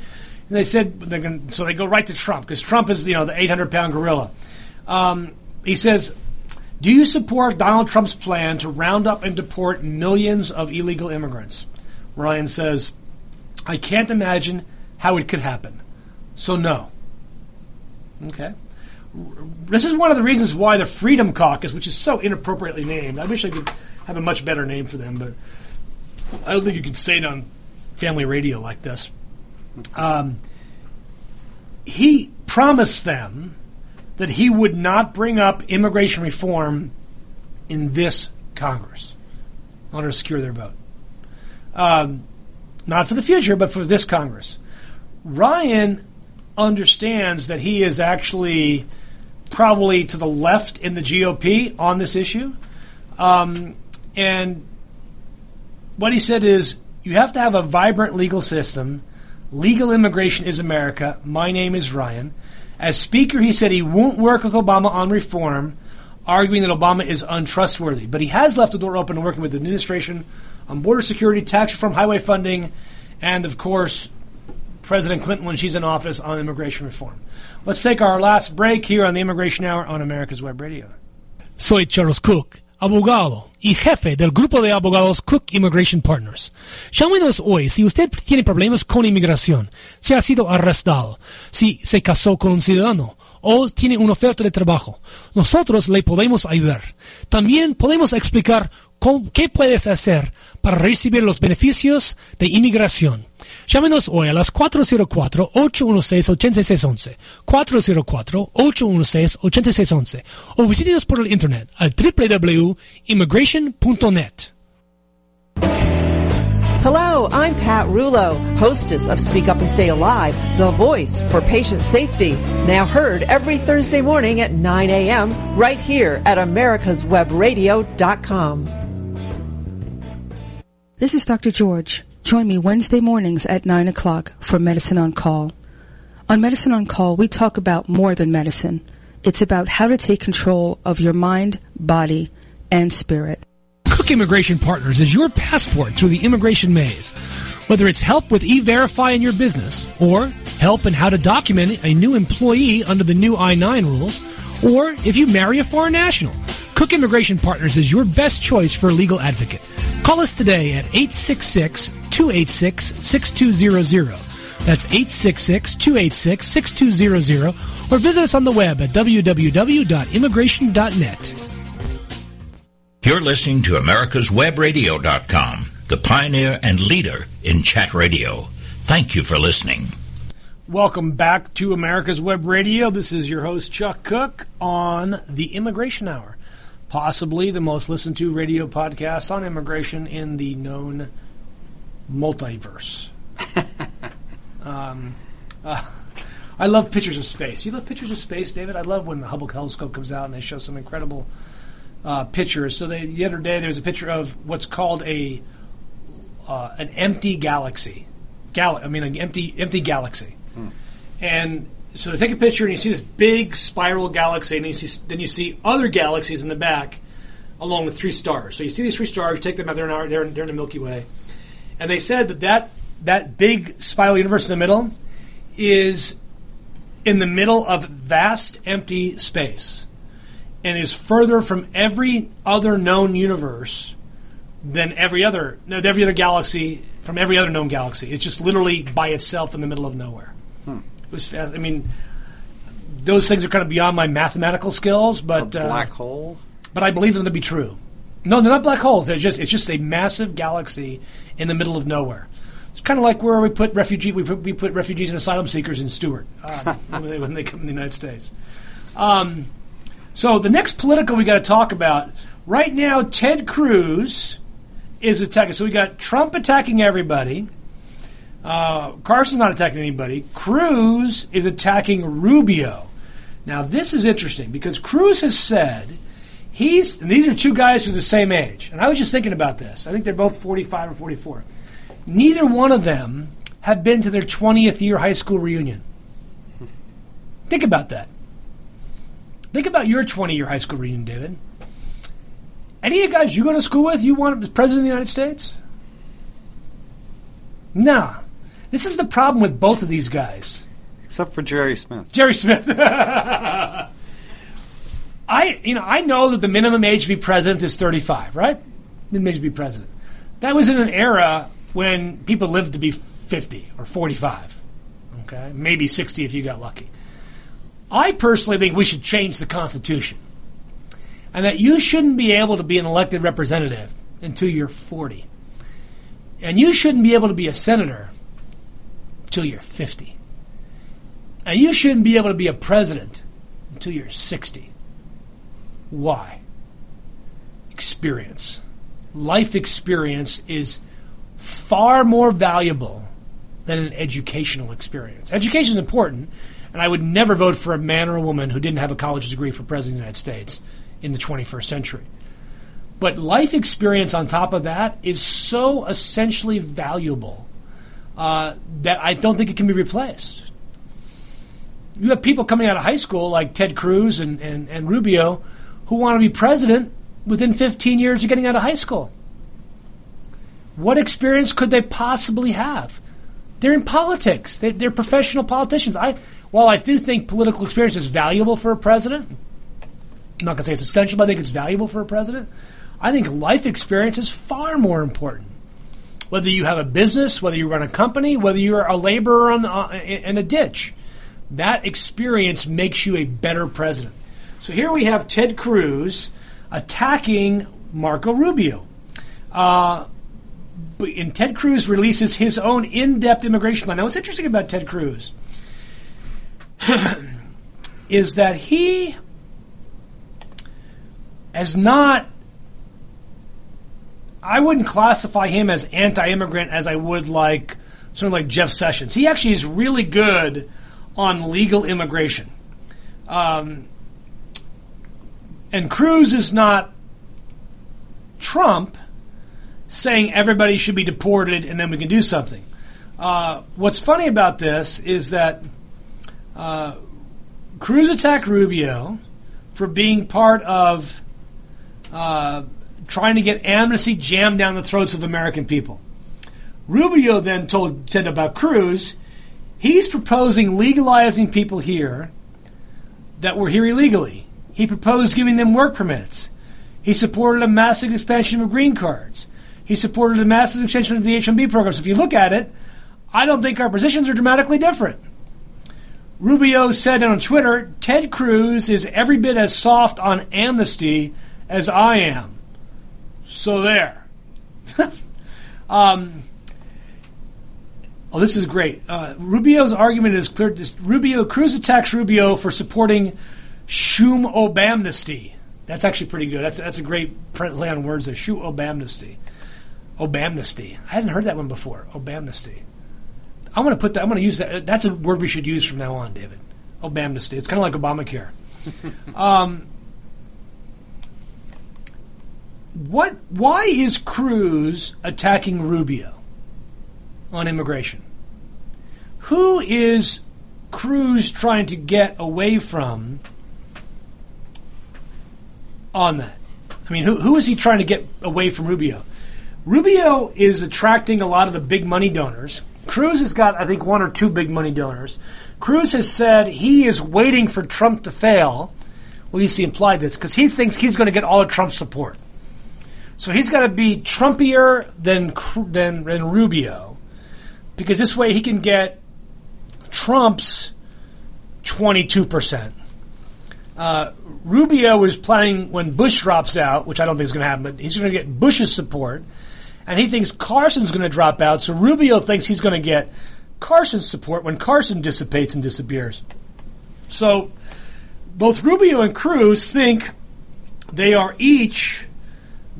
And they said they're going so they go right to Trump because Trump is you know the 800 pound gorilla. Um, he says do you support Donald Trump's plan to round up and deport millions of illegal immigrants? Ryan says, I can't imagine how it could happen. So, no. Okay. This is one of the reasons why the Freedom Caucus, which is so inappropriately named, I wish I could have a much better name for them, but I don't think you can say it on family radio like this. Um, he promised them that he would not bring up immigration reform in this Congress in order to secure their vote. Um, not for the future, but for this Congress. Ryan understands that he is actually probably to the left in the GOP on this issue. Um, and what he said is you have to have a vibrant legal system. Legal immigration is America. My name is Ryan. As Speaker, he said he won't work with Obama on reform, arguing that Obama is untrustworthy. But he has left the door open to working with the administration on border security, tax reform, highway funding, and of course, President Clinton when she's in office on immigration reform. Let's take our last break here on the Immigration Hour on America's Web Radio. Soy Charles Cook. Abogado y jefe del grupo de abogados Cook Immigration Partners. Llámenos hoy si usted tiene problemas con inmigración, si ha sido arrestado, si se casó con un ciudadano o tiene una oferta de trabajo. Nosotros le podemos ayudar. También podemos explicar qué puedes hacer para recibir los beneficios de inmigración. Llámenos hoy a las 404-816-8611, 404-816-8611 o visítenos por el internet al www.immigration.net. Hello, I'm Pat Rulo, hostess of Speak Up and Stay Alive, the voice for patient safety. Now heard every Thursday morning at 9 a.m. right here at americaswebradio.com. This is Dr. George. Join me Wednesday mornings at 9 o'clock for Medicine on Call. On Medicine on Call, we talk about more than medicine. It's about how to take control of your mind, body, and spirit. Cook Immigration Partners is your passport through the immigration maze. Whether it's help with e-verify in your business, or help in how to document a new employee under the new I-9 rules, or if you marry a foreign national, Cook Immigration Partners is your best choice for a legal advocate. Call us today at 866-286-6200. That's 866-286-6200 or visit us on the web at www.immigration.net. You're listening to americaswebradio.com, the pioneer and leader in chat radio. Thank you for listening. Welcome back to America's Web Radio. This is your host, Chuck Cook, on the Immigration Hour. Possibly the most listened to radio podcast on immigration in the known multiverse. um, uh, I love pictures of space. You love pictures of space, David? I love when the Hubble telescope comes out and they show some incredible uh, pictures. So they, the other day there was a picture of what's called a uh, an empty galaxy. Gal- I mean, an empty empty galaxy. And so they take a picture and you see this big spiral galaxy, and you see, then you see other galaxies in the back along with three stars. So you see these three stars, you take them out, they're in, they're in, they're in the Milky Way. And they said that, that that big spiral universe in the middle is in the middle of vast empty space and is further from every other known universe than every other no, every other galaxy from every other known galaxy. It's just literally by itself in the middle of nowhere. It was fast. I mean, those things are kind of beyond my mathematical skills, but a uh, black hole. but I believe them to be true. No, they're not black holes. They're just it's just a massive galaxy in the middle of nowhere. It's kind of like where we put refugee we put, we put refugees and asylum seekers in Stewart um, when, they, when they come in the United States. Um, so the next political we got to talk about right now, Ted Cruz is attacking. So we got Trump attacking everybody. Uh, Carson's not attacking anybody. Cruz is attacking Rubio. Now this is interesting because Cruz has said he's and these are two guys who are the same age. And I was just thinking about this. I think they're both 45 or 44. Neither one of them have been to their 20th year high school reunion. Think about that. Think about your 20 year high school reunion, David. Any of the guys you go to school with, you want as president of the United States? Nah. This is the problem with both of these guys. Except for Jerry Smith. Jerry Smith. I, you know, I know that the minimum age to be president is 35, right? Minimum age to be president. That was in an era when people lived to be 50 or 45. Okay, maybe 60 if you got lucky. I personally think we should change the Constitution, and that you shouldn't be able to be an elected representative until you're 40, and you shouldn't be able to be a senator until you're 50. And you shouldn't be able to be a president until you're 60. Why? Experience. Life experience is far more valuable than an educational experience. Education is important, and I would never vote for a man or a woman who didn't have a college degree for president of the United States in the 21st century. But life experience on top of that is so essentially valuable uh, that I don't think it can be replaced. You have people coming out of high school like Ted Cruz and, and, and Rubio who want to be president within 15 years of getting out of high school. What experience could they possibly have? They're in politics. They, they're professional politicians. I, while I do think political experience is valuable for a president, I'm not going to say it's essential, but I think it's valuable for a president. I think life experience is far more important. Whether you have a business, whether you run a company, whether you're a laborer on, uh, in a ditch, that experience makes you a better president. So here we have Ted Cruz attacking Marco Rubio. Uh, and Ted Cruz releases his own in-depth immigration plan. Now, what's interesting about Ted Cruz is that he has not. I wouldn't classify him as anti-immigrant as I would like sort of like Jeff Sessions. He actually is really good on legal immigration. Um, and Cruz is not Trump saying everybody should be deported and then we can do something. Uh, what's funny about this is that uh, Cruz attacked Rubio for being part of uh, trying to get amnesty jammed down the throats of American people. Rubio then told said about Cruz, he's proposing legalizing people here that were here illegally. He proposed giving them work permits. He supported a massive expansion of green cards. He supported a massive extension of the H-1B program. So if you look at it, I don't think our positions are dramatically different. Rubio said on Twitter, Ted Cruz is every bit as soft on amnesty as I am. So there. um, oh, this is great. Uh, Rubio's argument is clear. Rubio Cruz attacks Rubio for supporting Shum Obamnesty. That's actually pretty good. That's that's a great play on words there. Shum Obamnesty. Obamnesty. I hadn't heard that one before. Obamnesty. I'm going to put that. I'm going to use that. That's a word we should use from now on, David. Obamnesty. It's kind of like Obamacare. um, what? Why is Cruz attacking Rubio on immigration? Who is Cruz trying to get away from on that? I mean, who, who is he trying to get away from Rubio? Rubio is attracting a lot of the big money donors. Cruz has got, I think, one or two big money donors. Cruz has said he is waiting for Trump to fail. Well, you see implied this because he thinks he's going to get all of Trump's support. So he's got to be Trumpier than, than than Rubio, because this way he can get Trump's twenty two percent. Uh, Rubio is planning when Bush drops out, which I don't think is going to happen, but he's going to get Bush's support, and he thinks Carson's going to drop out. So Rubio thinks he's going to get Carson's support when Carson dissipates and disappears. So both Rubio and Cruz think they are each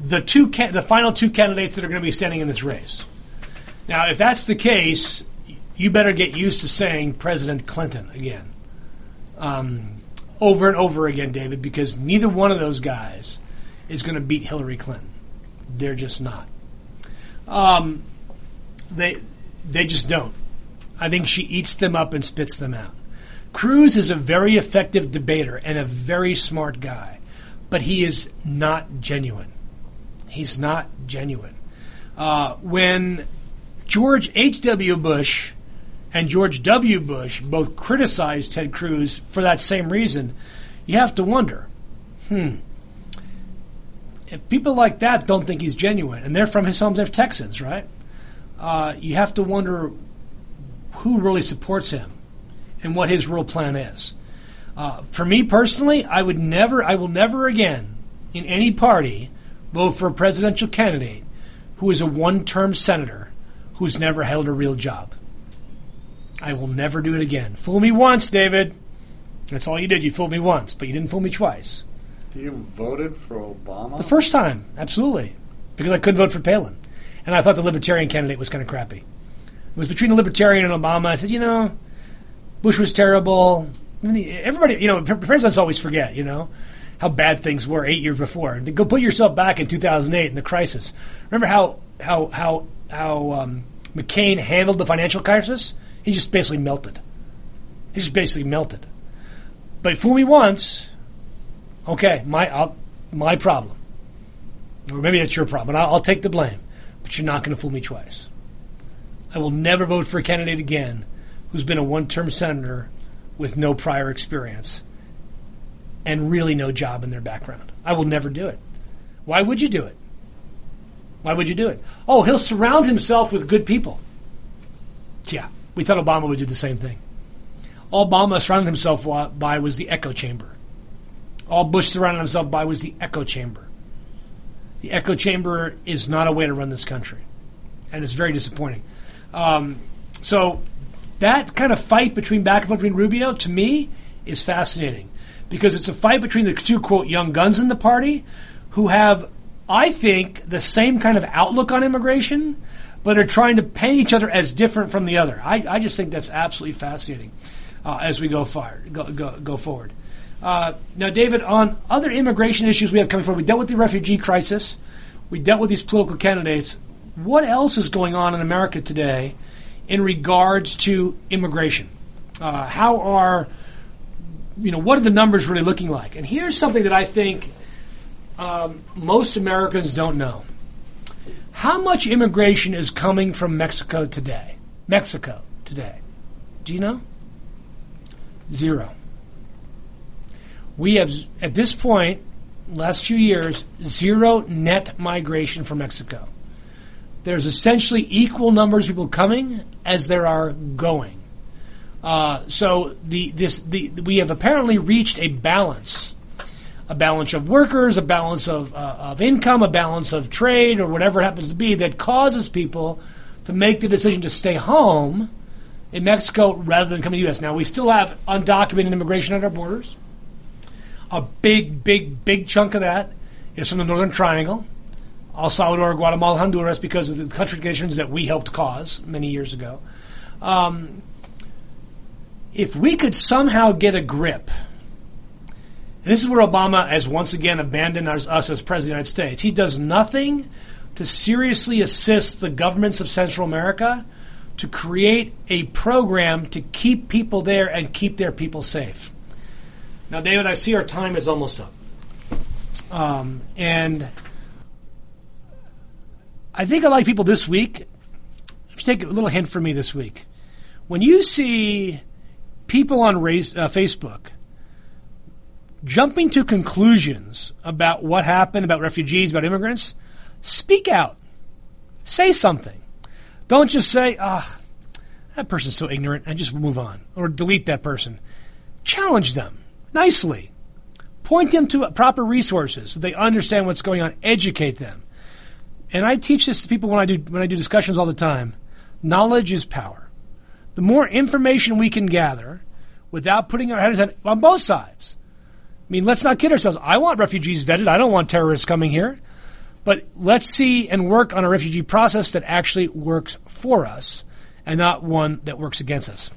the two ca- the final two candidates that are going to be standing in this race. Now, if that's the case, you better get used to saying President Clinton again, um, over and over again, David, because neither one of those guys is going to beat Hillary Clinton. They're just not. Um, they they just don't. I think she eats them up and spits them out. Cruz is a very effective debater and a very smart guy, but he is not genuine. He's not genuine. Uh, when George H.W. Bush and George W. Bush both criticized Ted Cruz for that same reason, you have to wonder hmm. If people like that don't think he's genuine, and they're from his home, they're Texans, right? Uh, you have to wonder who really supports him and what his real plan is. Uh, for me personally, I would never, I will never again in any party vote for a presidential candidate who is a one term senator who's never held a real job. I will never do it again. Fool me once, David. That's all you did. You fooled me once, but you didn't fool me twice. You voted for Obama? The first time, absolutely. Because I couldn't vote for Palin. And I thought the Libertarian candidate was kind of crappy. It was between a Libertarian and Obama. I said, you know, Bush was terrible. Everybody, you know, presidents always forget, you know how bad things were eight years before. Go put yourself back in 2008 in the crisis. Remember how how how how um, McCain handled the financial crisis? He just basically melted. He just basically melted. But fool me once, okay, my I'll, my problem, or maybe it's your problem. I'll, I'll take the blame. But you're not going to fool me twice. I will never vote for a candidate again who's been a one-term senator with no prior experience and really no job in their background. I will never do it. Why would you do it? Why would you do it? Oh, he'll surround himself with good people. Yeah, we thought Obama would do the same thing. All Obama surrounded himself by was the echo chamber. All Bush surrounded himself by was the echo chamber. the echo chamber is not a way to run this country, and it's very disappointing. Um, so that kind of fight between back and forth between Rubio to me is fascinating because it's a fight between the two quote young guns in the party who have, I think, the same kind of outlook on immigration, but are trying to paint each other as different from the other. I, I just think that's absolutely fascinating uh, as we go go go, go forward. Uh, now, David, on other immigration issues we have coming forward, we dealt with the refugee crisis, we dealt with these political candidates. What else is going on in America today in regards to immigration? Uh, how are you know what are the numbers really looking like? And here's something that I think um, most Americans don't know. How much immigration is coming from Mexico today? Mexico today. Do you know? Zero. We have, at this point, last few years, zero net migration from Mexico. There's essentially equal numbers of people coming as there are going. Uh, so the this the we have apparently reached a balance, a balance of workers, a balance of uh, of income, a balance of trade, or whatever it happens to be that causes people to make the decision to stay home in Mexico rather than come to the U.S. Now we still have undocumented immigration at our borders. A big, big, big chunk of that is from the Northern Triangle, El Salvador, Guatemala, Honduras, because of the country conditions that we helped cause many years ago. Um, if we could somehow get a grip, and this is where Obama has once again abandoned us, us as President of the United States, he does nothing to seriously assist the governments of Central America to create a program to keep people there and keep their people safe. Now, David, I see our time is almost up. Um, and I think a lot of people this week. If you take a little hint from me this week, when you see people on race, uh, Facebook jumping to conclusions about what happened, about refugees, about immigrants, speak out. Say something. Don't just say, ah, that person's so ignorant, and just move on. Or delete that person. Challenge them nicely. Point them to proper resources so they understand what's going on. Educate them. And I teach this to people when I do when I do discussions all the time. Knowledge is power. The more information we can gather without putting our heads on both sides. I mean, let's not kid ourselves. I want refugees vetted. I don't want terrorists coming here. But let's see and work on a refugee process that actually works for us and not one that works against us.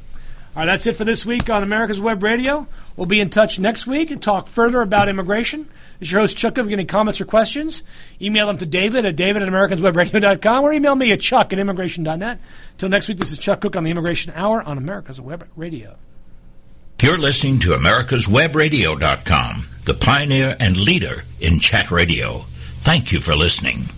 All right, that's it for this week on America's Web Radio. We'll be in touch next week and talk further about immigration. Is your host, Chuck. If you have any comments or questions, email them to David at david at americanswebradio.com or email me at chuck at immigration.net. Until next week, this is Chuck Cook on the Immigration Hour on America's Web Radio. You're listening to americaswebradio.com, the pioneer and leader in chat radio. Thank you for listening.